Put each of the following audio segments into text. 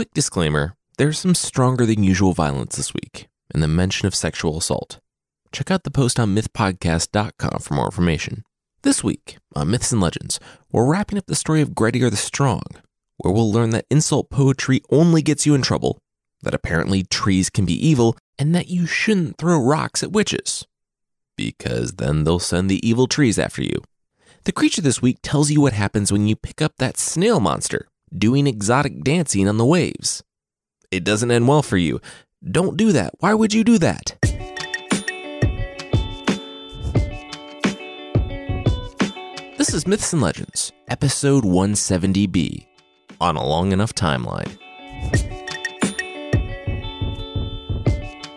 Quick disclaimer there's some stronger than usual violence this week and the mention of sexual assault. Check out the post on mythpodcast.com for more information. This week on Myths and Legends, we're wrapping up the story of Grettir the Strong, where we'll learn that insult poetry only gets you in trouble, that apparently trees can be evil, and that you shouldn't throw rocks at witches, because then they'll send the evil trees after you. The creature this week tells you what happens when you pick up that snail monster doing exotic dancing on the waves. It doesn't end well for you. Don't do that. Why would you do that? This is Myths and Legends, episode 170B, on a long enough timeline.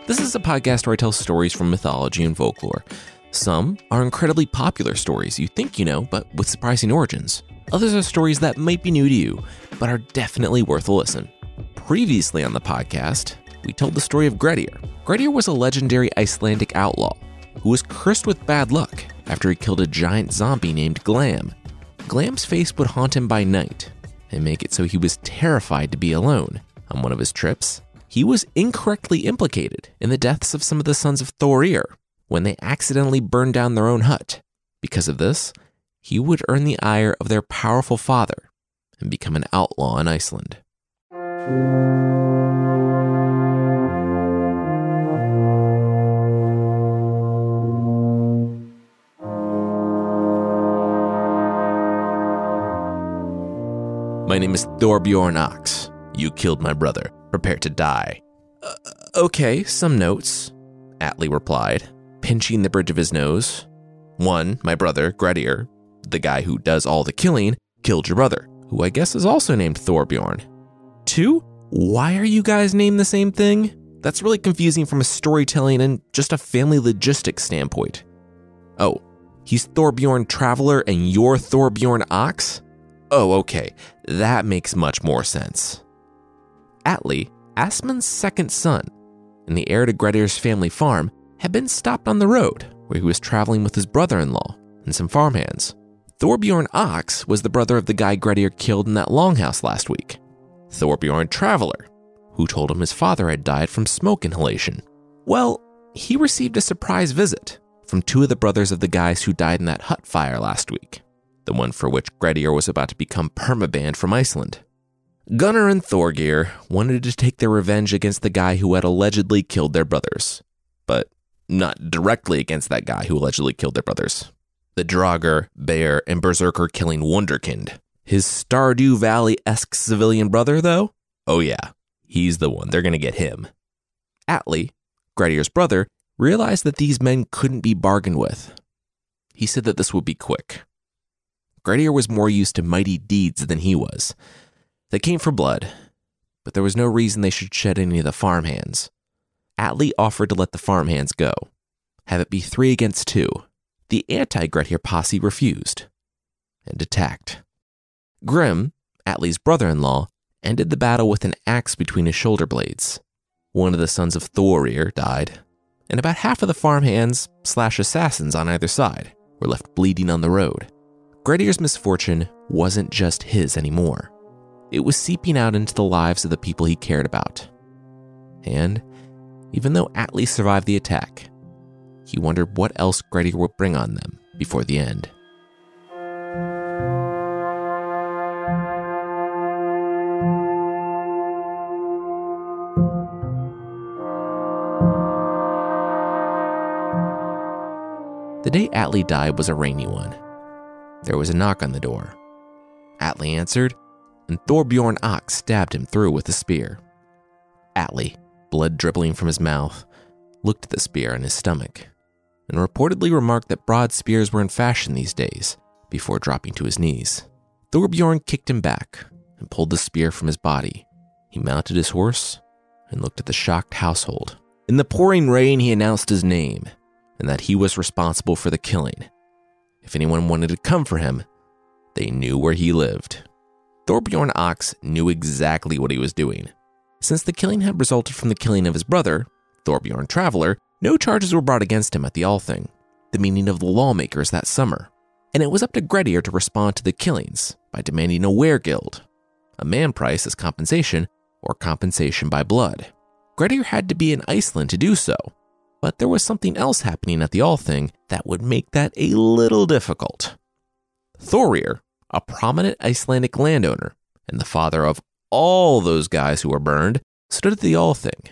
This is a podcast where I tell stories from mythology and folklore. Some are incredibly popular stories you think you know, but with surprising origins. Others are stories that might be new to you, but are definitely worth a listen. Previously on the podcast, we told the story of Grettir. Grettir was a legendary Icelandic outlaw who was cursed with bad luck after he killed a giant zombie named Glam. Glam's face would haunt him by night and make it so he was terrified to be alone. On one of his trips, he was incorrectly implicated in the deaths of some of the sons of Thorir when they accidentally burned down their own hut. Because of this, he would earn the ire of their powerful father and become an outlaw in Iceland. My name is Thorbjorn Ox. You killed my brother. Prepare to die. Uh, okay, some notes, Atli replied, pinching the bridge of his nose. One, my brother, Grettir, the guy who does all the killing, killed your brother, who I guess is also named Thorbjorn. Two, why are you guys named the same thing? That's really confusing from a storytelling and just a family logistics standpoint. Oh, he's Thorbjorn Traveler and you're Thorbjorn Ox? Oh, okay, that makes much more sense. Atli, Asmund's second son, and the heir to Grettir's family farm, had been stopped on the road where he was traveling with his brother in law and some farmhands. Thorbjorn Ox was the brother of the guy Grettir killed in that longhouse last week. Thorbjorn Traveler, who told him his father had died from smoke inhalation. Well, he received a surprise visit from two of the brothers of the guys who died in that hut fire last week, the one for which Grettir was about to become permabanned from Iceland. Gunnar and Thorgeir wanted to take their revenge against the guy who had allegedly killed their brothers, but not directly against that guy who allegedly killed their brothers. The Draugr, Bear, and Berserker killing Wunderkind. His Stardew Valley esque civilian brother, though? Oh, yeah, he's the one. They're going to get him. Atli, Grettir's brother, realized that these men couldn't be bargained with. He said that this would be quick. Grettir was more used to mighty deeds than he was. They came for blood, but there was no reason they should shed any of the farmhands. Atli offered to let the farmhands go, have it be three against two. The anti Grettir posse refused and attacked. Grim, Atli's brother in law, ended the battle with an axe between his shoulder blades. One of the sons of Thorir died, and about half of the farmhands slash assassins on either side were left bleeding on the road. Grettir's misfortune wasn't just his anymore. It was seeping out into the lives of the people he cared about. And even though Atli survived the attack, he wondered what else Grettir would bring on them before the end. The day Atli died was a rainy one. There was a knock on the door. Atli answered, and Thorbjorn Ox stabbed him through with a spear. Atli, blood dribbling from his mouth, looked at the spear in his stomach and reportedly remarked that broad spears were in fashion these days before dropping to his knees. Thorbjorn kicked him back and pulled the spear from his body. He mounted his horse and looked at the shocked household. In the pouring rain, he announced his name and that he was responsible for the killing. If anyone wanted to come for him, they knew where he lived. Thorbjorn Ox knew exactly what he was doing. Since the killing had resulted from the killing of his brother, Thorbjorn Traveler, no charges were brought against him at the Althing, the meeting of the lawmakers that summer, and it was up to Grettir to respond to the killings by demanding a weregild, a man price as compensation, or compensation by blood. Grettir had to be in Iceland to do so, but there was something else happening at the Althing that would make that a little difficult. Thorir, a prominent Icelandic landowner and the father of all those guys who were burned, stood at the Althing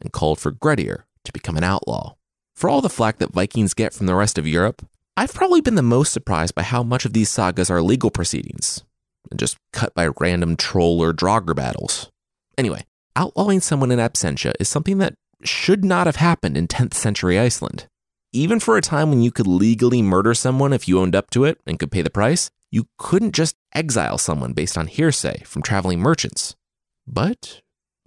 and called for Grettir to become an outlaw. For all the flack that Vikings get from the rest of Europe, I've probably been the most surprised by how much of these sagas are legal proceedings and just cut by random troll or draugr battles. Anyway, outlawing someone in absentia is something that should not have happened in 10th century Iceland. Even for a time when you could legally murder someone if you owned up to it and could pay the price, you couldn't just exile someone based on hearsay from traveling merchants. But,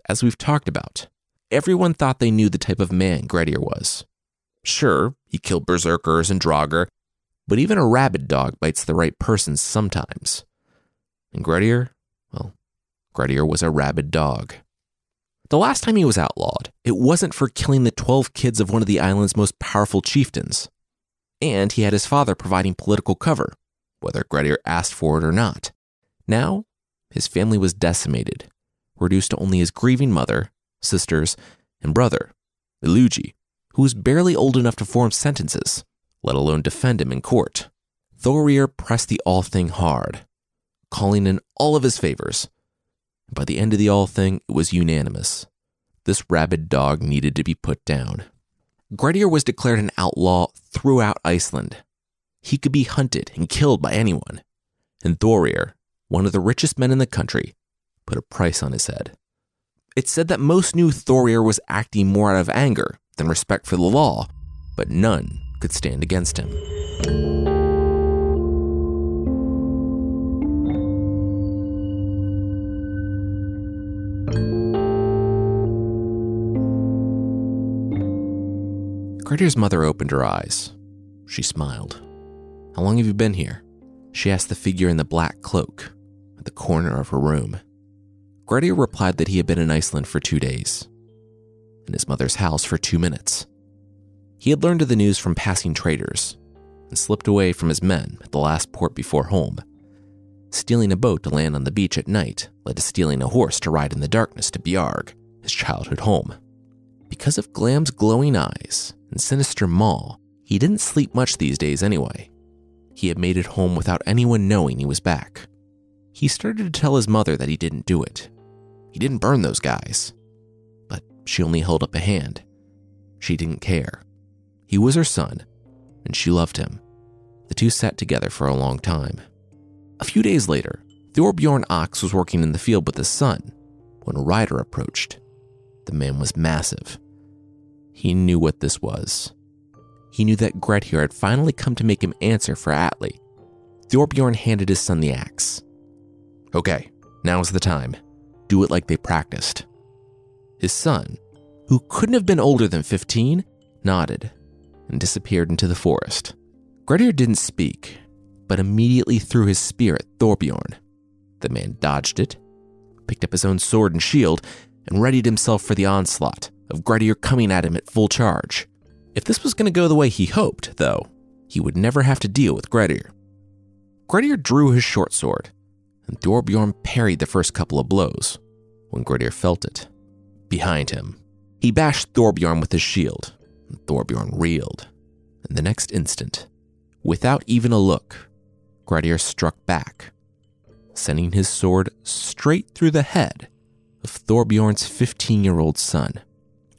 as we've talked about, everyone thought they knew the type of man Grettir was. Sure, he killed berserkers and draugr, but even a rabid dog bites the right person sometimes. And Grettir, well, Grettir was a rabid dog. The last time he was outlawed, it wasn't for killing the 12 kids of one of the island's most powerful chieftains. And he had his father providing political cover, whether Grettir asked for it or not. Now, his family was decimated, reduced to only his grieving mother, sisters, and brother, Illugi, who was barely old enough to form sentences, let alone defend him in court. Thorir pressed the All-Thing hard, calling in all of his favors. By the end of the All-Thing, it was unanimous. This rabid dog needed to be put down. Grettir was declared an outlaw throughout Iceland. He could be hunted and killed by anyone. And Thorir, one of the richest men in the country, put a price on his head. It's said that most knew Thorir was acting more out of anger than respect for the law, but none could stand against him. Grettir's mother opened her eyes. She smiled. How long have you been here? She asked the figure in the black cloak at the corner of her room. Grettir replied that he had been in Iceland for two days, in his mother's house for two minutes. He had learned of the news from passing traders and slipped away from his men at the last port before home. Stealing a boat to land on the beach at night led to stealing a horse to ride in the darkness to Bjarg, his childhood home. Because of Glam's glowing eyes and sinister maw, he didn't sleep much these days anyway. He had made it home without anyone knowing he was back. He started to tell his mother that he didn't do it. He didn't burn those guys. But she only held up a hand. She didn't care. He was her son, and she loved him. The two sat together for a long time. A few days later, Thorbjorn Ox was working in the field with his son when a rider approached. The man was massive. He knew what this was. He knew that Grettir had finally come to make him answer for Atli. Thorbjorn handed his son the axe. Okay, now's the time. Do it like they practiced. His son, who couldn't have been older than 15, nodded and disappeared into the forest. Grettir didn't speak, but immediately threw his spear at Thorbjorn. The man dodged it, picked up his own sword and shield, and readied himself for the onslaught of Grettir coming at him at full charge. If this was going to go the way he hoped, though, he would never have to deal with Grettir. Grettir drew his short sword, and Thorbjorn parried the first couple of blows when Grettir felt it. Behind him, he bashed Thorbjorn with his shield, and Thorbjorn reeled. And the next instant, without even a look, Grettir struck back, sending his sword straight through the head of Thorbjorn's 15 year old son.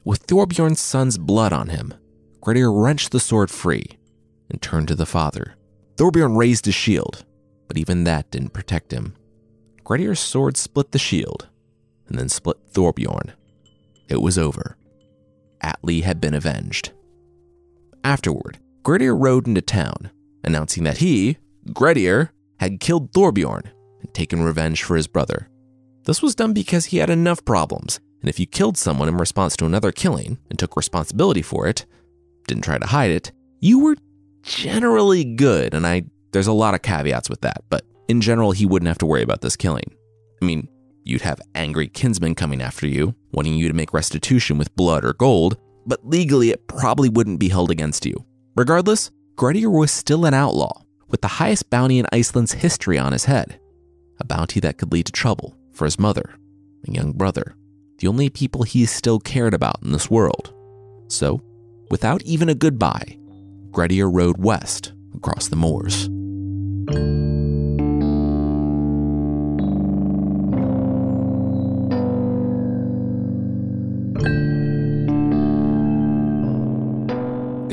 With Thorbjorn's son's blood on him, Grettir wrenched the sword free and turned to the father. Thorbjorn raised his shield, but even that didn't protect him. Grettir's sword split the shield and then split Thorbjorn. It was over. Atli had been avenged. Afterward, Grettir rode into town, announcing that he, Grettir, had killed Thorbjorn and taken revenge for his brother. This was done because he had enough problems, and if you killed someone in response to another killing and took responsibility for it, didn't try to hide it, you were generally good. And I there's a lot of caveats with that, but in general, he wouldn't have to worry about this killing. I mean, you'd have angry kinsmen coming after you, wanting you to make restitution with blood or gold, but legally it probably wouldn't be held against you. Regardless, Grettir was still an outlaw, with the highest bounty in Iceland's history on his head. A bounty that could lead to trouble for his mother, a young brother, the only people he still cared about in this world. So, without even a goodbye, Grettir rode west across the moors.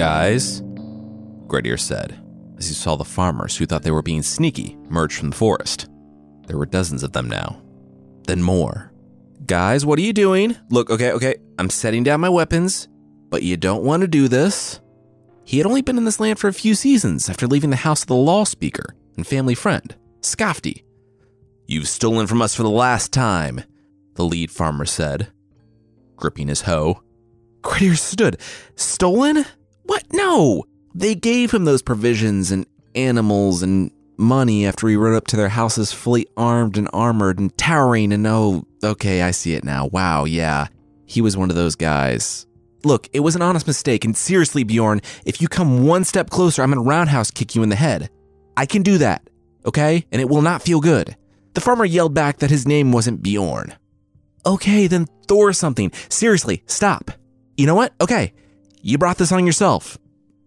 Guys, Grettir said, as he saw the farmers who thought they were being sneaky emerge from the forest. There were dozens of them now, then more. Guys, what are you doing? Look, okay, okay, I'm setting down my weapons, but you don't want to do this. He had only been in this land for a few seasons after leaving the house of the law speaker and family friend, Skafti. You've stolen from us for the last time, the lead farmer said, gripping his hoe. Grettir stood. Stolen? What? No! They gave him those provisions and animals and money after he rode up to their houses fully armed and armored and towering and oh, okay, I see it now. Wow, yeah. He was one of those guys. Look, it was an honest mistake, and seriously, Bjorn, if you come one step closer, I'm gonna roundhouse kick you in the head. I can do that, okay? And it will not feel good. The farmer yelled back that his name wasn't Bjorn. Okay, then Thor something. Seriously, stop. You know what? Okay, you brought this on yourself.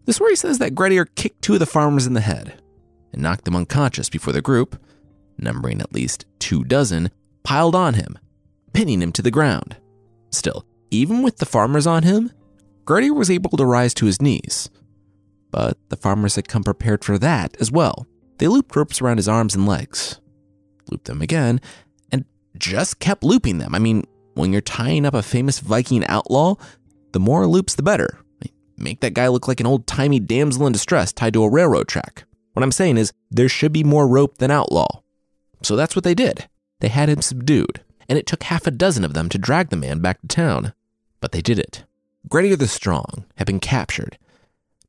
The story says that Grettir kicked two of the farmers in the head and knocked them unconscious before the group, numbering at least two dozen, piled on him, pinning him to the ground. Still, even with the farmers on him, Grettir was able to rise to his knees. But the farmers had come prepared for that as well. They looped ropes around his arms and legs, looped them again, and just kept looping them. I mean, when you're tying up a famous Viking outlaw, the more loops, the better. Make that guy look like an old timey damsel in distress tied to a railroad track. What I'm saying is, there should be more rope than outlaw. So that's what they did. They had him subdued, and it took half a dozen of them to drag the man back to town. But they did it. Grettir the Strong had been captured,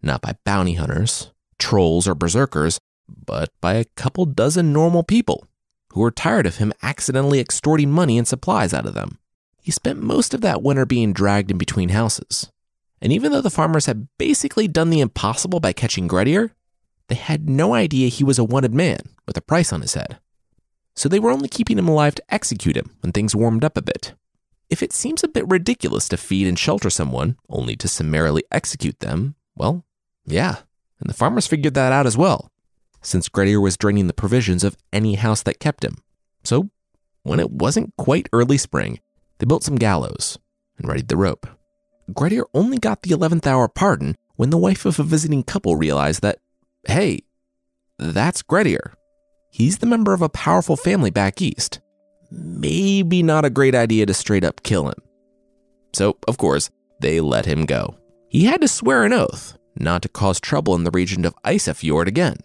not by bounty hunters, trolls, or berserkers, but by a couple dozen normal people who were tired of him accidentally extorting money and supplies out of them. He spent most of that winter being dragged in between houses. And even though the farmers had basically done the impossible by catching Grettir, they had no idea he was a wanted man with a price on his head. So they were only keeping him alive to execute him when things warmed up a bit. If it seems a bit ridiculous to feed and shelter someone only to summarily execute them, well, yeah, and the farmers figured that out as well, since Grettir was draining the provisions of any house that kept him. So, when it wasn't quite early spring, they built some gallows and readied the rope. Grettir only got the 11th hour pardon when the wife of a visiting couple realized that, hey, that's Grettir. He's the member of a powerful family back east. Maybe not a great idea to straight up kill him. So, of course, they let him go. He had to swear an oath not to cause trouble in the region of Isafjord again.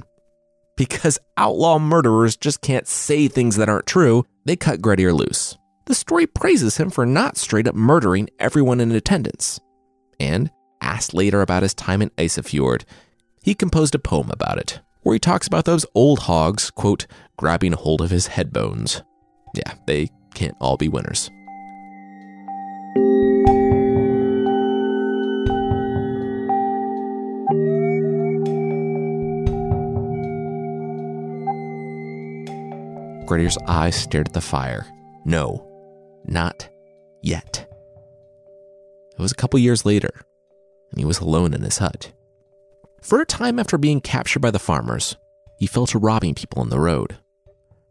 Because outlaw murderers just can't say things that aren't true, they cut Grettir loose the story praises him for not straight up murdering everyone in attendance. And, asked later about his time in Isafjord, he composed a poem about it, where he talks about those old hogs, quote, grabbing hold of his head bones. Yeah, they can't all be winners. Grettir's eyes stared at the fire. No, not yet. It was a couple years later, and he was alone in his hut. For a time after being captured by the farmers, he fell to robbing people on the road.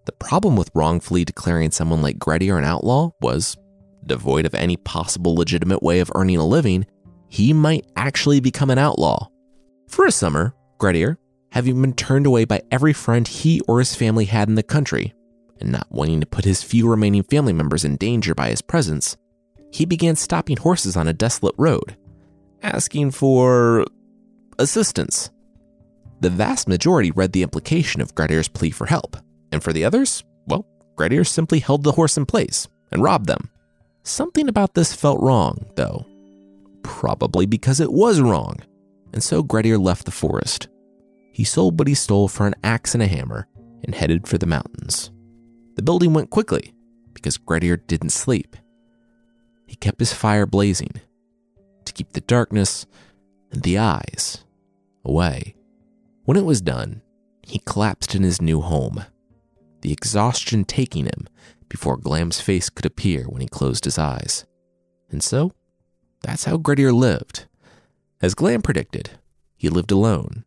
The problem with wrongfully declaring someone like Grettir an outlaw was, devoid of any possible legitimate way of earning a living, he might actually become an outlaw. For a summer, Grettir, having been turned away by every friend he or his family had in the country, and not wanting to put his few remaining family members in danger by his presence, he began stopping horses on a desolate road, asking for assistance. The vast majority read the implication of Grettir's plea for help, and for the others, well, Grettir simply held the horse in place and robbed them. Something about this felt wrong, though. Probably because it was wrong. And so Grettir left the forest. He sold what he stole for an axe and a hammer and headed for the mountains. The building went quickly because Grettir didn't sleep. He kept his fire blazing to keep the darkness and the eyes away. When it was done, he collapsed in his new home, the exhaustion taking him before Glam's face could appear when he closed his eyes. And so, that's how Grettir lived. As Glam predicted, he lived alone,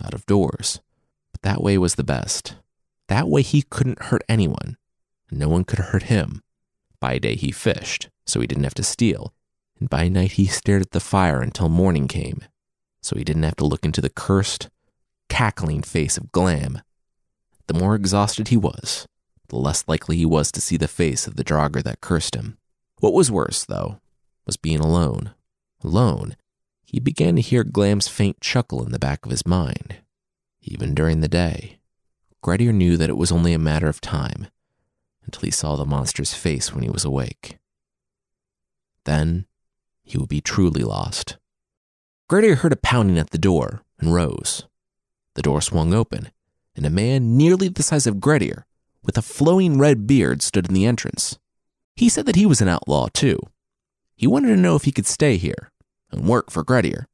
out of doors. But that way was the best. That way he couldn't hurt anyone, and no one could hurt him. By day he fished, so he didn't have to steal, and by night he stared at the fire until morning came, so he didn't have to look into the cursed, cackling face of Glam. The more exhausted he was, the less likely he was to see the face of the Draugr that cursed him. What was worse, though, was being alone. Alone, he began to hear Glam's faint chuckle in the back of his mind. Even during the day, Grettir knew that it was only a matter of time until he saw the monster's face when he was awake. Then he would be truly lost. Grettir heard a pounding at the door and rose. The door swung open, and a man nearly the size of Grettir, with a flowing red beard, stood in the entrance. He said that he was an outlaw, too. He wanted to know if he could stay here and work for Grettir.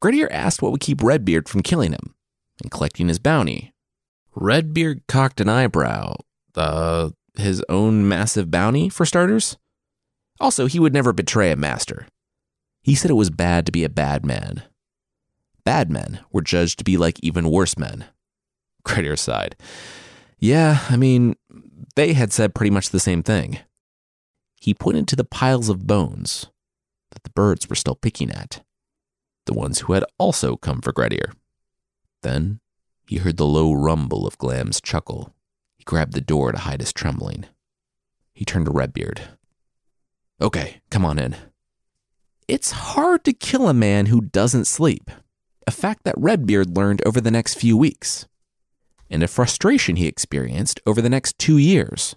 Grettir asked what would keep Redbeard from killing him and collecting his bounty. Redbeard cocked an eyebrow. Uh, his own massive bounty, for starters? Also, he would never betray a master. He said it was bad to be a bad man. Bad men were judged to be like even worse men. Grettir sighed. Yeah, I mean, they had said pretty much the same thing. He pointed to the piles of bones that the birds were still picking at, the ones who had also come for Grettir. Then he heard the low rumble of Glam's chuckle. He grabbed the door to hide his trembling. He turned to Redbeard. Okay, come on in. It's hard to kill a man who doesn't sleep, a fact that Redbeard learned over the next few weeks, and a frustration he experienced over the next two years.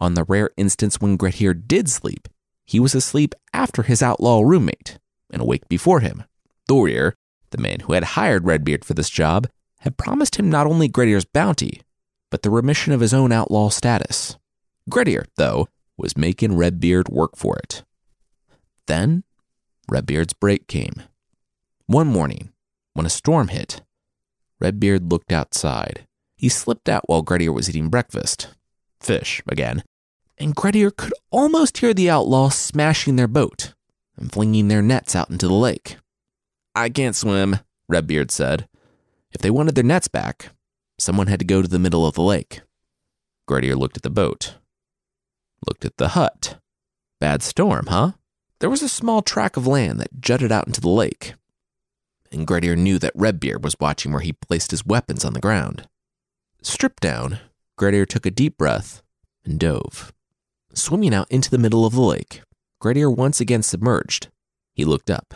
On the rare instance when Grettir did sleep, he was asleep after his outlaw roommate and awake before him. Thorir, the man who had hired Redbeard for this job, had promised him not only Grettir's bounty, but the remission of his own outlaw status. Grettir, though, was making Redbeard work for it. Then, Redbeard's break came. One morning, when a storm hit, Redbeard looked outside. He slipped out while Grettir was eating breakfast fish again, and Grettir could almost hear the outlaws smashing their boat and flinging their nets out into the lake. I can't swim, Redbeard said. If they wanted their nets back, someone had to go to the middle of the lake. Grettir looked at the boat, looked at the hut. Bad storm, huh? There was a small tract of land that jutted out into the lake, and Grettir knew that Redbeard was watching where he placed his weapons on the ground. Stripped down, Grettir took a deep breath and dove. Swimming out into the middle of the lake, Grettir once again submerged. He looked up.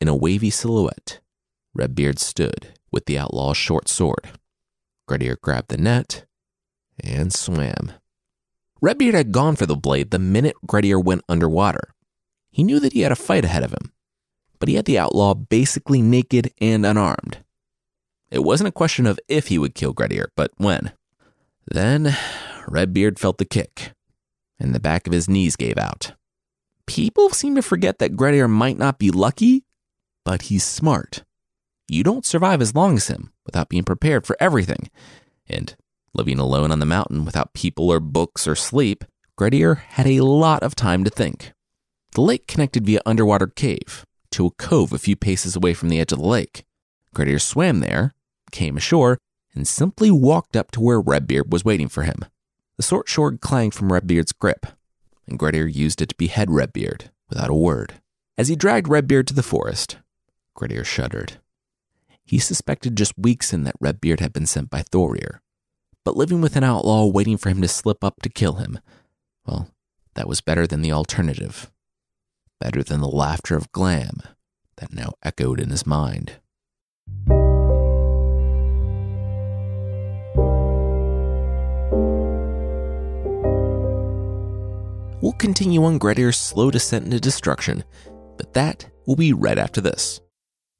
In a wavy silhouette, Redbeard stood with the outlaw's short sword. Grettir grabbed the net and swam. Redbeard had gone for the blade the minute Grettir went underwater. He knew that he had a fight ahead of him, but he had the outlaw basically naked and unarmed. It wasn't a question of if he would kill Grettir, but when. Then Redbeard felt the kick, and the back of his knees gave out. People seem to forget that Grettir might not be lucky, but he's smart. You don't survive as long as him without being prepared for everything. And living alone on the mountain without people or books or sleep, Grettir had a lot of time to think. The lake connected via underwater cave to a cove a few paces away from the edge of the lake. Grettir swam there, came ashore, and simply walked up to where Redbeard was waiting for him. The short sword clanged from Redbeard's grip, and Grettir used it to behead Redbeard without a word. As he dragged Redbeard to the forest, Grettir shuddered. He suspected just weeks in that Redbeard had been sent by Thorir, but living with an outlaw waiting for him to slip up to kill him, well, that was better than the alternative. Better than the laughter of Glam that now echoed in his mind. We'll continue on Grettir's slow descent into destruction, but that will be right after this.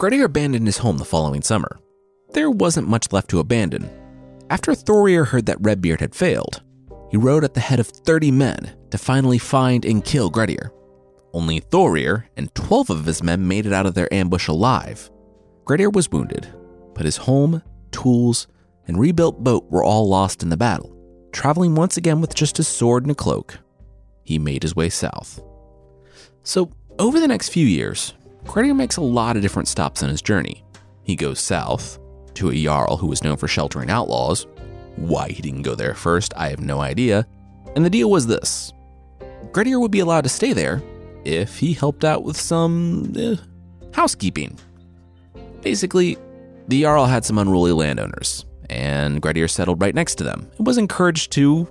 Grettir abandoned his home the following summer. There wasn't much left to abandon. After Thorir heard that Redbeard had failed, he rode at the head of 30 men to finally find and kill Grettir. Only Thorir and 12 of his men made it out of their ambush alive. Grettir was wounded, but his home, tools, and rebuilt boat were all lost in the battle. Traveling once again with just a sword and a cloak, he made his way south. So, over the next few years, Grettir makes a lot of different stops on his journey. He goes south to a Jarl who was known for sheltering outlaws. Why he didn't go there first, I have no idea. And the deal was this Grettir would be allowed to stay there if he helped out with some eh, housekeeping. Basically, the Jarl had some unruly landowners, and Grettir settled right next to them and was encouraged to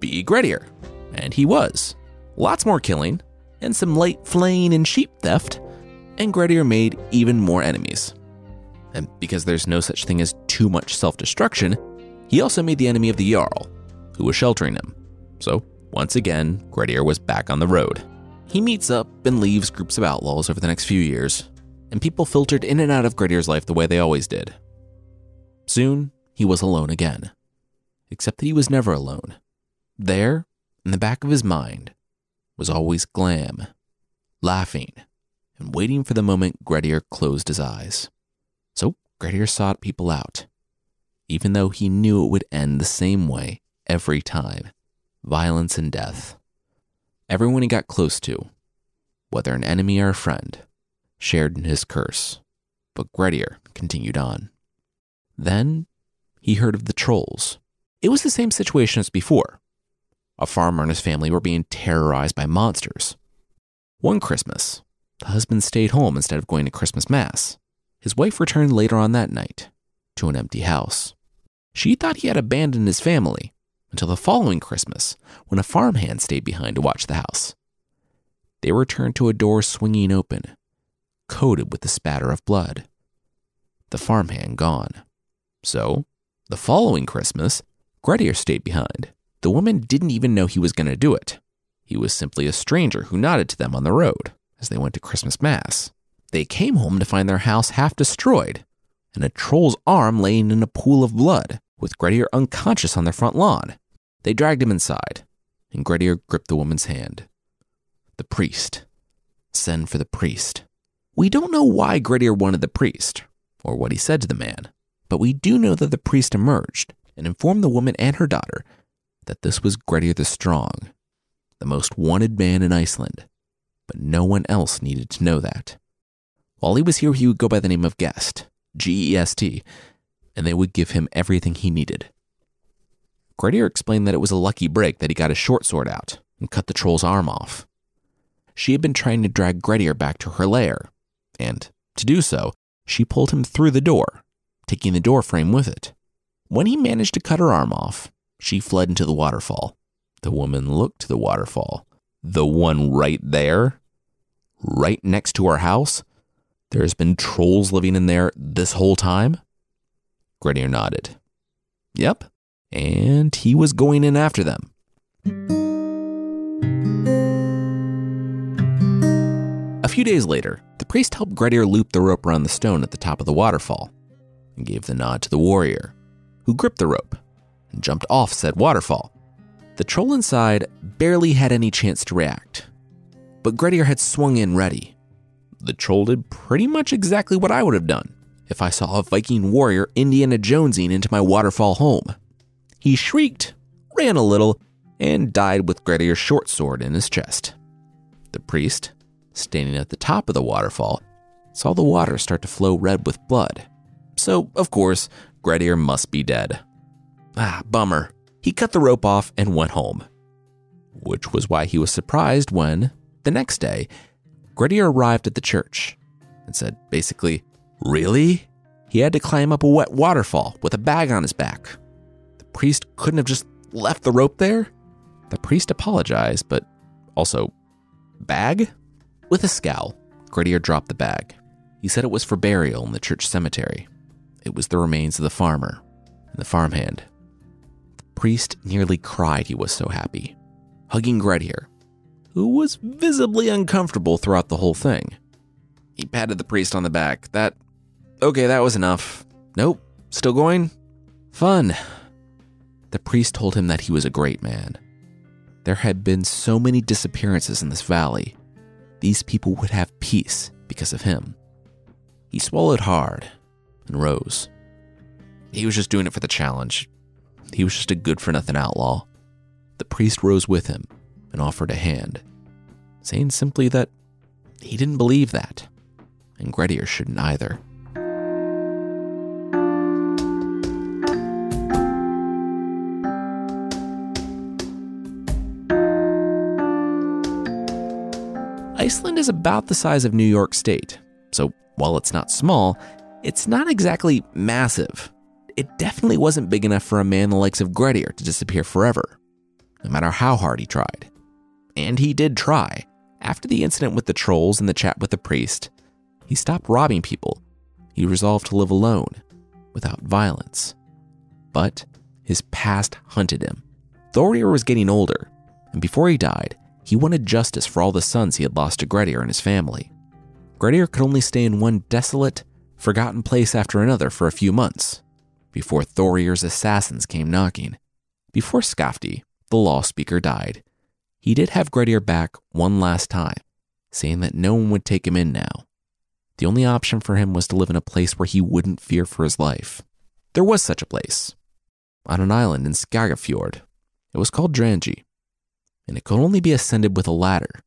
be Grettir. And he was. Lots more killing, and some light flaying and sheep theft, and Grettir made even more enemies. And because there's no such thing as too much self destruction, he also made the enemy of the Jarl, who was sheltering him. So, once again, Grettir was back on the road. He meets up and leaves groups of outlaws over the next few years, and people filtered in and out of Grettir's life the way they always did. Soon, he was alone again. Except that he was never alone. There, in the back of his mind, was always Glam, laughing and waiting for the moment Grettir closed his eyes. So Grettir sought people out, even though he knew it would end the same way every time violence and death. Everyone he got close to, whether an enemy or a friend, shared in his curse. But Grettir continued on. Then he heard of the trolls. It was the same situation as before. A farmer and his family were being terrorized by monsters. One Christmas, the husband stayed home instead of going to Christmas Mass. His wife returned later on that night to an empty house. She thought he had abandoned his family until the following Christmas when a farmhand stayed behind to watch the house. They returned to a door swinging open, coated with the spatter of blood. The farmhand gone. So, the following Christmas, Grettir stayed behind. The woman didn't even know he was going to do it. He was simply a stranger who nodded to them on the road as they went to Christmas Mass. They came home to find their house half destroyed and a troll's arm laying in a pool of blood, with Grettir unconscious on their front lawn. They dragged him inside, and Grettir gripped the woman's hand. The priest. Send for the priest. We don't know why Grettir wanted the priest, or what he said to the man, but we do know that the priest emerged and informed the woman and her daughter that this was Grettir the Strong, the most wanted man in Iceland, but no one else needed to know that. While he was here, he would go by the name of Guest, G E S T, and they would give him everything he needed. Grettir explained that it was a lucky break that he got his short sword out and cut the troll's arm off. She had been trying to drag Grettir back to her lair, and, to do so, she pulled him through the door, taking the door frame with it. When he managed to cut her arm off, she fled into the waterfall. The woman looked to the waterfall the one right there, right next to our house, there's been trolls living in there this whole time? Grettir nodded. Yep, and he was going in after them. A few days later, the priest helped Grettir loop the rope around the stone at the top of the waterfall and gave the nod to the warrior, who gripped the rope and jumped off said waterfall. The troll inside barely had any chance to react, but Grettir had swung in ready. The troll did pretty much exactly what I would have done if I saw a Viking warrior Indiana Jonesing into my waterfall home. He shrieked, ran a little, and died with Grettir's short sword in his chest. The priest, standing at the top of the waterfall, saw the water start to flow red with blood. So, of course, Grettir must be dead. Ah, bummer. He cut the rope off and went home. Which was why he was surprised when, the next day, Grettir arrived at the church and said basically, Really? He had to climb up a wet waterfall with a bag on his back. The priest couldn't have just left the rope there? The priest apologized, but also, bag? With a scowl, Grettir dropped the bag. He said it was for burial in the church cemetery. It was the remains of the farmer and the farmhand. Priest nearly cried, he was so happy, hugging Grettir, who was visibly uncomfortable throughout the whole thing. He patted the priest on the back. That, okay, that was enough. Nope, still going? Fun. The priest told him that he was a great man. There had been so many disappearances in this valley. These people would have peace because of him. He swallowed hard and rose. He was just doing it for the challenge. He was just a good for nothing outlaw. The priest rose with him and offered a hand, saying simply that he didn't believe that, and Grettir shouldn't either. Iceland is about the size of New York State, so while it's not small, it's not exactly massive. It definitely wasn't big enough for a man the likes of Grettir to disappear forever, no matter how hard he tried. And he did try. After the incident with the trolls and the chat with the priest, he stopped robbing people. He resolved to live alone, without violence. But his past hunted him. Thorir was getting older, and before he died, he wanted justice for all the sons he had lost to Grettir and his family. Grettir could only stay in one desolate, forgotten place after another for a few months before Thorir's assassins came knocking. Before Skafti, the law speaker, died, he did have Grettir back one last time, saying that no one would take him in now. The only option for him was to live in a place where he wouldn't fear for his life. There was such a place, on an island in Skagafjord. It was called Drangey, and it could only be ascended with a ladder.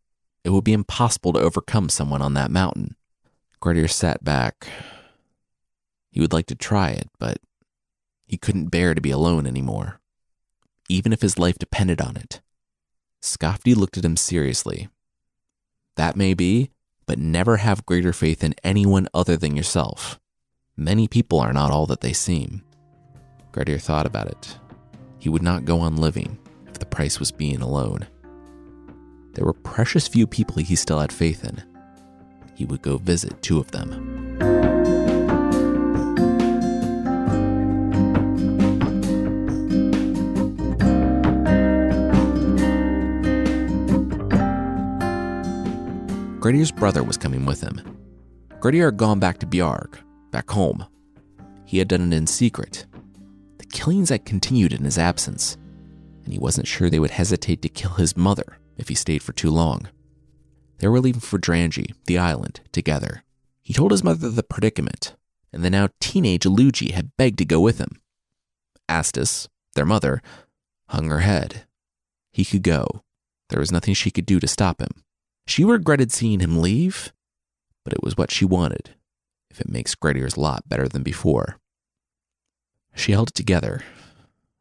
It would be impossible to overcome someone on that mountain. Grettir sat back. He would like to try it, but he couldn't bear to be alone anymore, even if his life depended on it. Skafti looked at him seriously. That may be, but never have greater faith in anyone other than yourself. Many people are not all that they seem. Grettir thought about it. He would not go on living if the price was being alone. There were precious few people he still had faith in. He would go visit two of them. Grettir's brother was coming with him. Grettir had gone back to Bjarg, back home. He had done it in secret. The killings had continued in his absence, and he wasn't sure they would hesitate to kill his mother if he stayed for too long. They were leaving for Drangey, the island, together. He told his mother the predicament, and the now teenage Illugi had begged to go with him. Asdis, their mother, hung her head. He could go. There was nothing she could do to stop him. She regretted seeing him leave, but it was what she wanted, if it makes Grettir's lot better than before. She held it together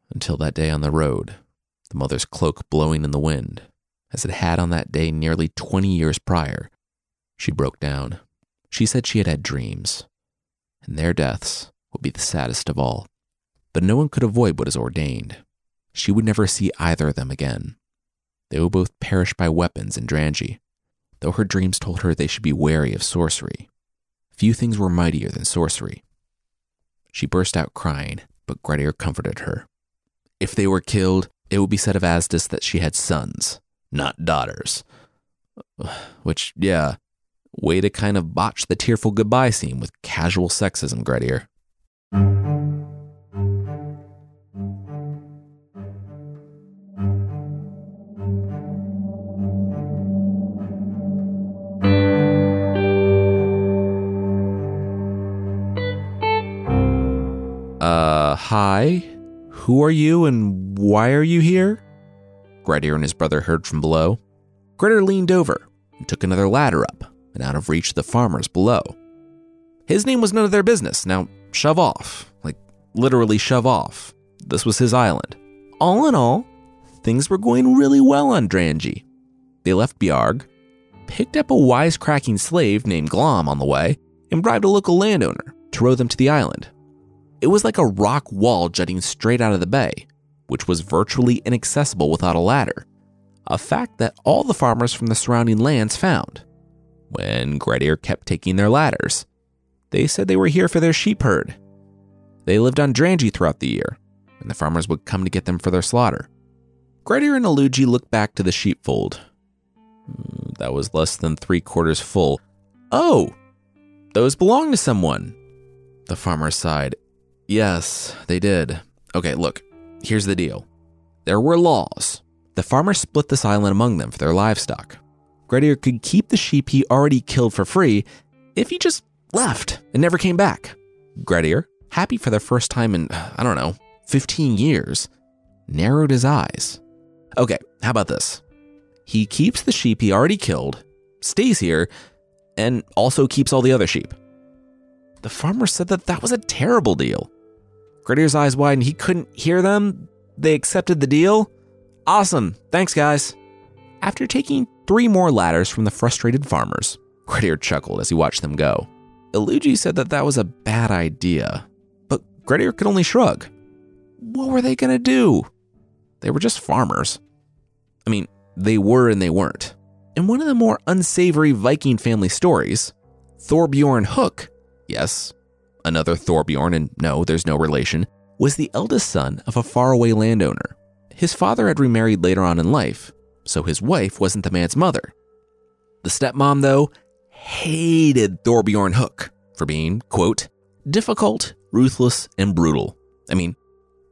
until that day on the road, the mother's cloak blowing in the wind, as it had on that day nearly 20 years prior. She broke down. She said she had had dreams, and their deaths would be the saddest of all. But no one could avoid what is ordained. She would never see either of them again. They would both perish by weapons in Drangey, though her dreams told her they should be wary of sorcery. Few things were mightier than sorcery. She burst out crying, but Grettir comforted her. If they were killed, it would be said of Asdis that she had sons, not daughters. Which, yeah, way to kind of botch the tearful goodbye scene with casual sexism, Grettir. Hi. Who are you and why are you here? Grettir and his brother heard from below. Grettir leaned over and took another ladder up and out of reach of the farmers below. His name was none of their business. Now, shove off. Like, literally shove off. This was his island. All in all, things were going really well on Drangey. They left Bjarg, picked up a wisecracking slave named Glom on the way, and bribed a local landowner to row them to the island. It was like a rock wall jutting straight out of the bay, which was virtually inaccessible without a ladder, a fact that all the farmers from the surrounding lands found. When Grettir kept taking their ladders, they said they were here for their sheep herd. They lived on Drangey throughout the year, and the farmers would come to get them for their slaughter. Grettir and Illugi looked back to the sheepfold. Hmm, that was less than three quarters full. Oh, those belong to someone. The farmer sighed. Yes, they did. Okay, look, here's the deal. There were laws. The farmer split this island among them for their livestock. Grettir could keep the sheep he already killed for free if he just left and never came back. Grettir, happy for the first time in, I don't know, 15 years, narrowed his eyes. Okay, how about this? He keeps the sheep he already killed, stays here, and also keeps all the other sheep. The farmer said that that was a terrible deal. Grettir's eyes widened. He couldn't hear them. They accepted the deal. Awesome. Thanks, guys. After taking three more ladders from the frustrated farmers, Grettir chuckled as he watched them go. Illugi said that that was a bad idea, but Grettir could only shrug. What were they going to do? They were just farmers. I mean, they were and they weren't. In one of the more unsavory Viking family stories, Thorbjorn Hook, yes, another Thorbjorn, and no, there's no relation, was the eldest son of a faraway landowner. His father had remarried later on in life, so his wife wasn't the man's mother. The stepmom, though, hated Thorbjorn Hook for being, quote, difficult, ruthless, and brutal. I mean,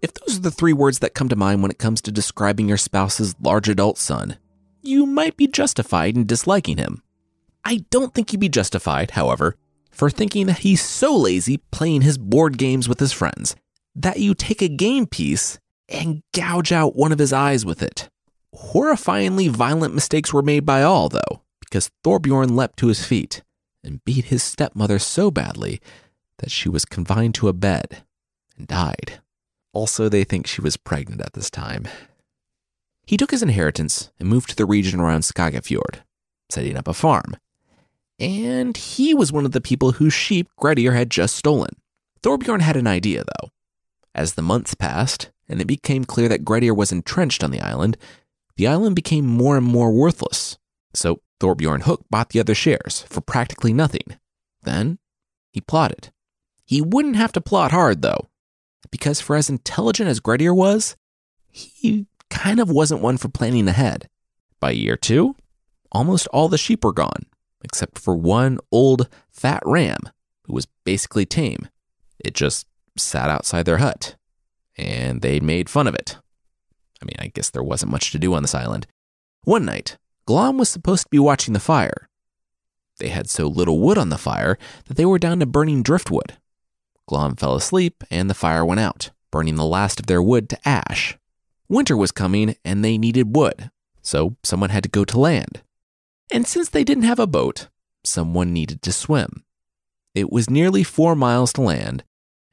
if those are the three words that come to mind when it comes to describing your spouse's large adult son, you might be justified in disliking him. I don't think you'd be justified, however, for thinking that he's so lazy playing his board games with his friends that you take a game piece and gouge out one of his eyes with it. Horrifyingly violent mistakes were made by all, though, because Thorbjorn leapt to his feet and beat his stepmother so badly that she was confined to a bed and died. Also, they think she was pregnant at this time. He took his inheritance and moved to the region around Skagafjord, setting up a farm. And he was one of the people whose sheep Grettir had just stolen. Thorbjorn had an idea, though. As the months passed, and it became clear that Grettir was entrenched on the island, the island became more and more worthless. So Thorbjorn Hook bought the other shares for practically nothing. Then he plotted. He wouldn't have to plot hard, though, because for as intelligent as Grettir was, he kind of wasn't one for planning ahead. By year two, almost all the sheep were gone, except for one old fat ram who was basically tame. It just sat outside their hut, and they made fun of it. I mean, I guess there wasn't much to do on this island. One night, Glom was supposed to be watching the fire. They had so little wood on the fire that they were down to burning driftwood. Glom fell asleep and the fire went out, burning the last of their wood to ash. Winter was coming and they needed wood, so someone had to go to land. And since they didn't have a boat, someone needed to swim. It was nearly four miles to land,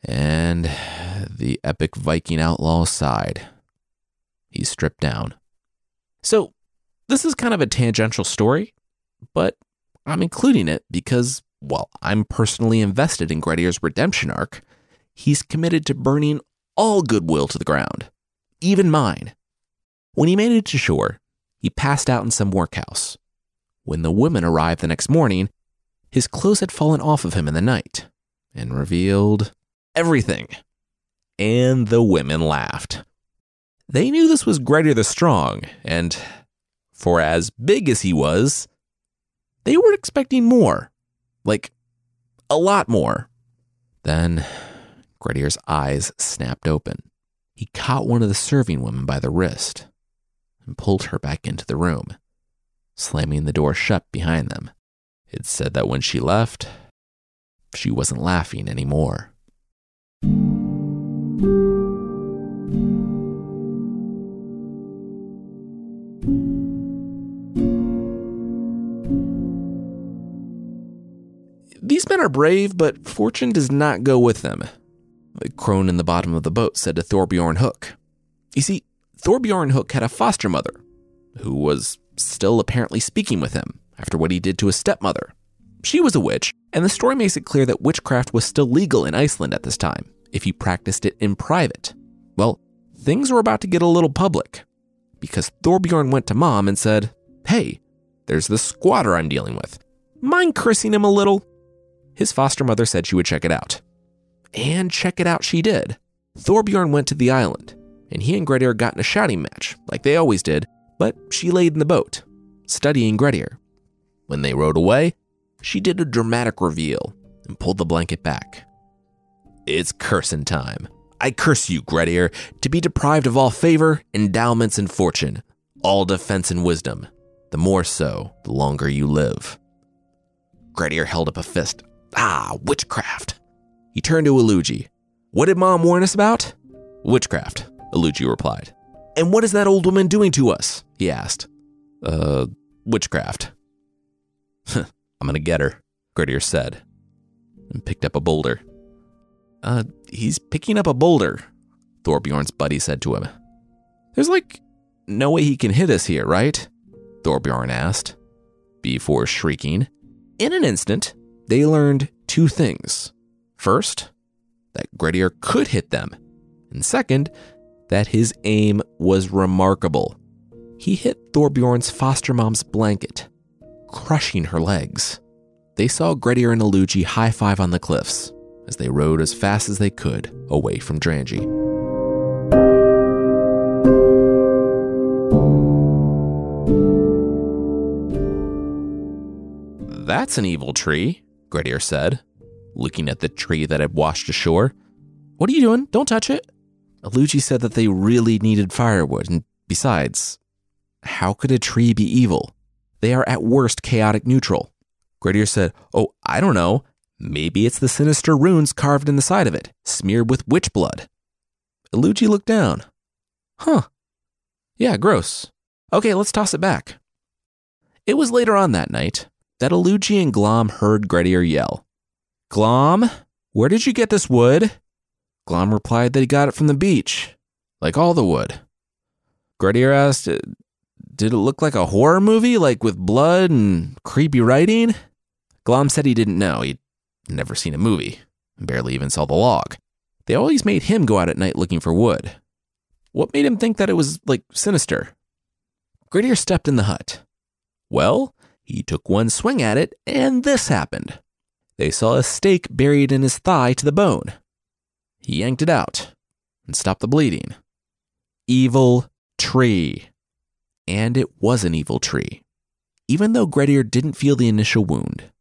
and the epic Viking outlaw sighed. He stripped down. So, this is kind of a tangential story, but I'm including it because while I'm personally invested in Grettir's redemption arc, he's committed to burning all goodwill to the ground, even mine. When he made it to shore, he passed out in some workhouse. When the women arrived the next morning, his clothes had fallen off of him in the night and revealed everything. And the women laughed. They knew this was Grettir the Strong, and for as big as he was, they were expecting more. Like, a lot more. Then Grettir's eyes snapped open. He caught one of the serving women by the wrist and pulled her back into the room, slamming the door shut behind them. It said that when she left, she wasn't laughing anymore. These men are brave, but fortune does not go with them. The crone in the bottom of the boat said to Thorbjorn Hook. You see, Thorbjorn Hook had a foster mother who was still apparently speaking with him after what he did to his stepmother. She was a witch, and the story makes it clear that witchcraft was still legal in Iceland at this time if you practiced it in private. Well, things were about to get a little public because Thorbjorn went to mom and said, Hey, there's this squatter I'm dealing with. Mind cursing him a little? His foster mother said she would check it out. And check it out she did. Thorbjorn went to the island, and he and Grettir got in a shouting match, like they always did, but she laid in the boat, studying Grettir. When they rowed away, she did a dramatic reveal and pulled the blanket back. It's cursing time. I curse you, Grettir, to be deprived of all favor, endowments, and fortune, all defense and wisdom, the more so the longer you live. Grettir held up a fist. Ah, witchcraft. He turned to Illugi. What did Mom warn us about? Witchcraft, Illugi replied. And what is that old woman doing to us? He asked. Uh, witchcraft. I'm gonna get her, Grettir said, and picked up a boulder. Uh, he's picking up a boulder, Thorbjorn's buddy said to him. There's like no way he can hit us here, right? Thorbjorn asked, before shrieking. In an instant, they learned two things. First, that Grettir could hit them, and second, that his aim was remarkable. He hit Thorbjorn's foster mom's blanket, crushing her legs. They saw Grettir and Illugi high five on the cliffs as they rode as fast as they could away from Drangey. That's an evil tree, Grettir said, looking at the tree that had washed ashore. What are you doing? Don't touch it. Illugi said that they really needed firewood, and besides, how could a tree be evil? They are at worst chaotic neutral. Grettir said, Oh, I don't know. Maybe it's the sinister runes carved in the side of it, smeared with witch blood. Illugi looked down. Huh. Yeah, gross. Okay, let's toss it back. It was later on that night that Illugi and Glom heard Grettir yell. Glom, where did you get this wood? Glom replied that he got it from the beach, like all the wood. Grettir asked, Did it look like a horror movie, like with blood and creepy writing? Glom said he didn't know. He'd never seen a movie, barely even saw the log. They always made him go out at night looking for wood. What made him think that it was, like, sinister? Grettir stepped in the hut. Well, he took one swing at it, and this happened. They saw a stake buried in his thigh to the bone. He yanked it out and stopped the bleeding. Evil tree. And it was an evil tree, even though Grettir didn't feel the initial wound.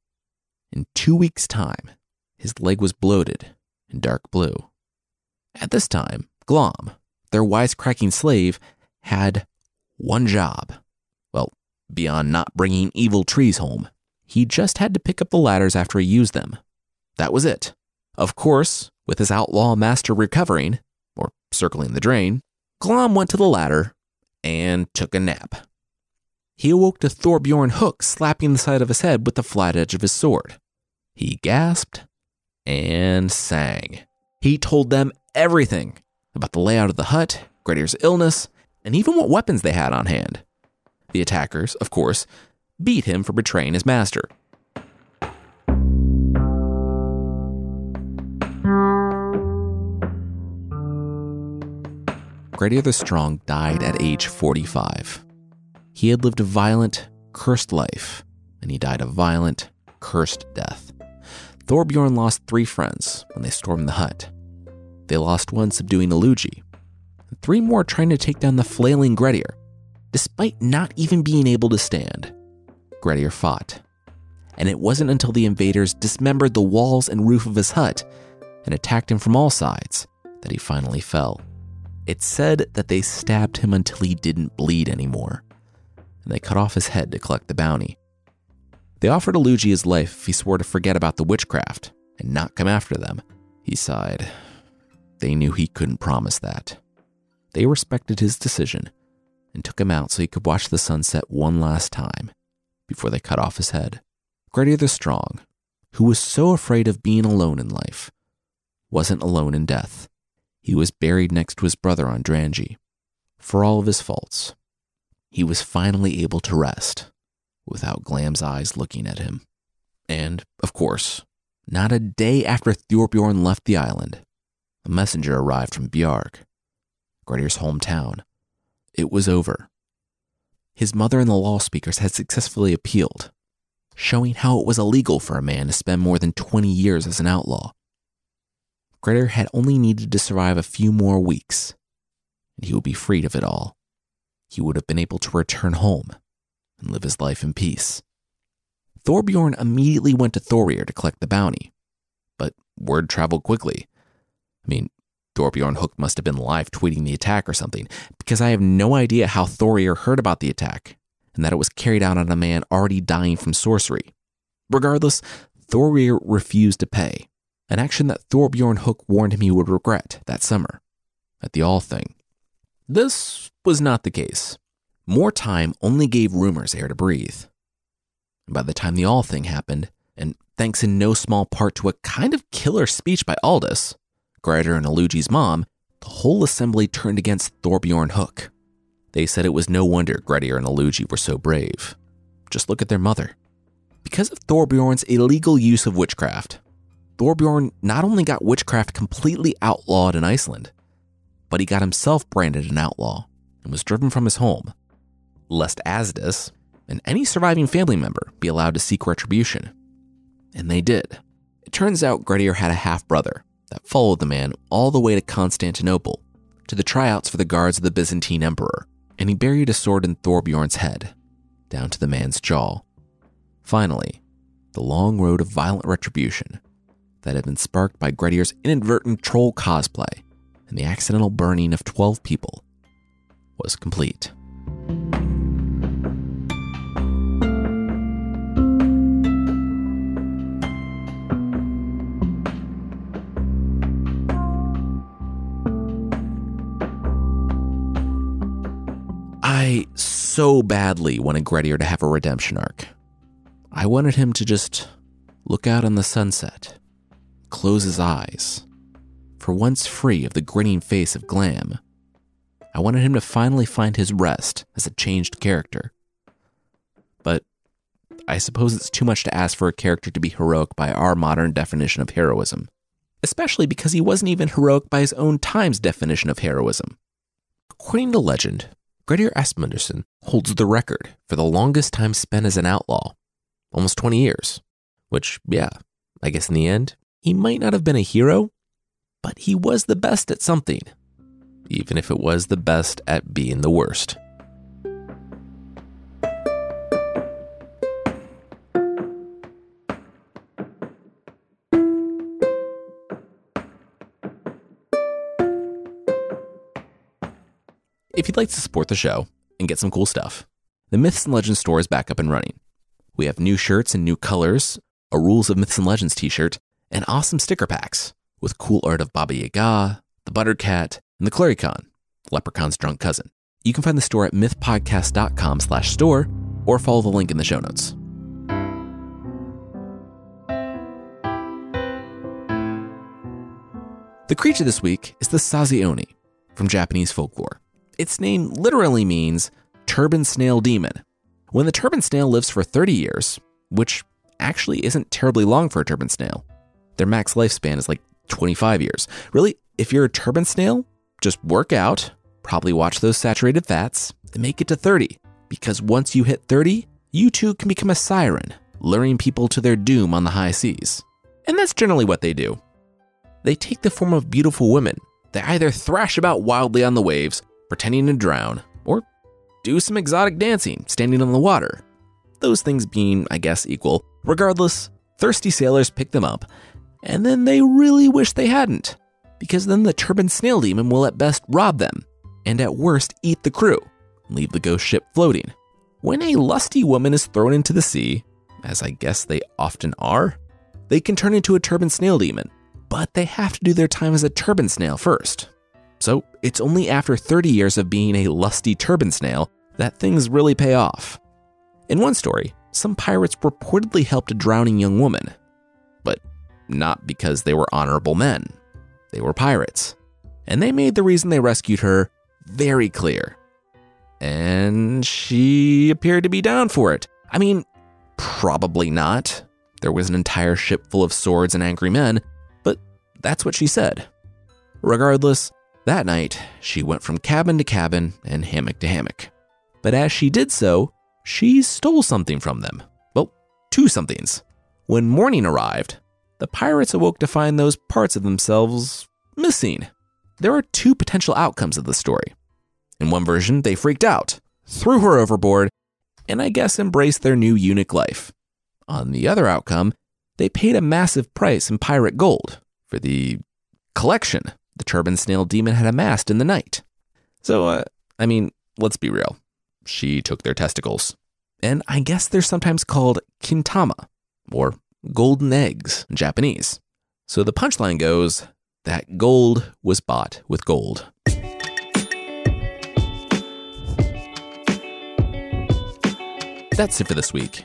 In two weeks' time, his leg was bloated and dark blue. At this time, Glom, their wisecracking slave, had one job. Well, beyond not bringing evil trees home, he just had to pick up the ladders after he used them. That was it. Of course, with his outlaw master recovering, or circling the drain, Glom went to the ladder and took a nap. He awoke to Thorbjorn Hook slapping the side of his head with the flat edge of his sword. He gasped and sang. He told them everything about the layout of the hut, Grettir's illness, and even what weapons they had on hand. The attackers, of course, beat him for betraying his master. Grettir the Strong died at age 45. He had lived a violent, cursed life, and he died a violent, cursed death. Thorbjorn lost three friends when they stormed the hut. They lost one subduing Illugi, and three more trying to take down the flailing Grettir, despite not even being able to stand. Grettir fought, and it wasn't until the invaders dismembered the walls and roof of his hut and attacked him from all sides that he finally fell. It's said that they stabbed him until he didn't bleed anymore, and they cut off his head to collect the bounty. They offered Illugi his life if he swore to forget about the witchcraft and not come after them. He sighed. They knew he couldn't promise that. They respected his decision and took him out so he could watch the sunset one last time before they cut off his head. Grettir the Strong who was so afraid of being alone in life, wasn't alone in death. He was buried next to his brother on Drangey. For all of his faults, he was finally able to rest without Glam's eyes looking at him. And, of course, not a day after Thorbjorn left the island, a messenger arrived from Bjarg, Grettir's hometown. It was over. His mother and the law speakers had successfully appealed, showing how it was illegal for a man to spend more than 20 years as an outlaw. Grettir had only needed to survive a few more weeks, and he would be freed of it all. He would have been able to return home and live his life in peace. Thorbjorn immediately went to Thorir to collect the bounty, but word traveled quickly. I mean, Thorbjorn Hook must have been live tweeting the attack or something, because I have no idea how Thorir heard about the attack and that it was carried out on a man already dying from sorcery. Regardless, Thorir refused to pay, an action that Thorbjorn Hook warned him he would regret that summer at the Althing. This was not the case. More time only gave rumors air to breathe. By the time the Althing happened, and thanks in no small part to a kind of killer speech by Asdis, Grettir and Illugi's mom, the whole assembly turned against Thorbjorn Hook. They said it was no wonder Grettir and Illugi were so brave. Just look at their mother. Because of Thorbjorn's illegal use of witchcraft, Thorbjorn not only got witchcraft completely outlawed in Iceland, but he got himself branded an outlaw and was driven from his home, lest Asdis and any surviving family member be allowed to seek retribution. And they did. It turns out Grettir had a half brother that followed the man all the way to Constantinople to the tryouts for the guards of the Byzantine emperor, and he buried a sword in Thorbjorn's head, down to the man's jaw. Finally, the long road of violent retribution that had been sparked by Grettir's inadvertent troll cosplay and the accidental burning of 12 people was complete. I so badly wanted Grettir to have a redemption arc. I wanted him to just look out on the sunset, close his eyes, for once free of the grinning face of Glam. I wanted him to finally find his rest as a changed character. But I suppose it's too much to ask for a character to be heroic by our modern definition of heroism, especially because he wasn't even heroic by his own time's definition of heroism. According to legend, Grettir Asmundarson holds the record for the longest time spent as an outlaw, almost 20 years. Which, yeah, I guess in the end, he might not have been a hero, but he was the best at something, even if it was the best at being the worst. If you'd like to support the show and get some cool stuff, the Myths and Legends store is back up and running. We have new shirts and new colors, a Rules of Myths and Legends t shirt, and awesome sticker packs with cool art of Baba Yaga, the Butter Cat, and the Cluricaun, Leprechaun's drunk cousin. You can find the store at mythpodcast.com slash store or follow the link in the show notes. The creature this week is the Sazae-oni from Japanese folklore. Its name literally means turban snail demon. When the turban snail lives for 30 years, which actually isn't terribly long for a turban snail, their max lifespan is like 25 years. Really, if you're a turban snail, just work out, probably watch those saturated fats, and make it to 30. Because once you hit 30, you too can become a siren, luring people to their doom on the high seas. And that's generally what they do. They take the form of beautiful women. They either thrash about wildly on the waves, pretending to drown, or do some exotic dancing, standing on the water. Those things being, I guess, equal. Regardless, thirsty sailors pick them up, and then they really wish they hadn't, because then the turban snail demon will at best rob them, and at worst eat the crew, leave the ghost ship floating. When a lusty woman is thrown into the sea, as I guess they often are, they can turn into a turban snail demon, but they have to do their time as a turban snail first. So it's only after 30 years of being a lusty turban snail that things really pay off. In one story, some pirates reportedly helped a drowning young woman, not because they were honorable men. They were pirates. And they made the reason they rescued her very clear. And she appeared to be down for it. I mean, probably not. There was an entire ship full of swords and angry men, but that's what she said. Regardless, that night, she went from cabin to cabin and hammock to hammock. But as she did so, she stole something from them. Well, two somethings. When morning arrived, the pirates awoke to find those parts of themselves missing. There are two potential outcomes of the story. In one version, they freaked out, threw her overboard, and I guess embraced their new eunuch life. On the other outcome, they paid a massive price in pirate gold for the collection the turban snail demon had amassed in the night. So, uh, I mean, let's be real. She took their testicles. And I guess they're sometimes called kintama, or golden eggs in Japanese. So the punchline goes that gold was bought with gold. That's it for this week.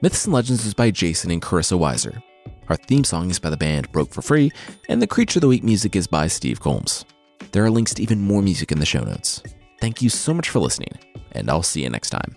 Myths and Legends is by Jason and Carissa Weiser. Our theme song is by the band Broke for Free, and the Creature of the Week music is by Steve Combs. There are links to even more music in the show notes. Thank you so much for listening, and I'll see you next time.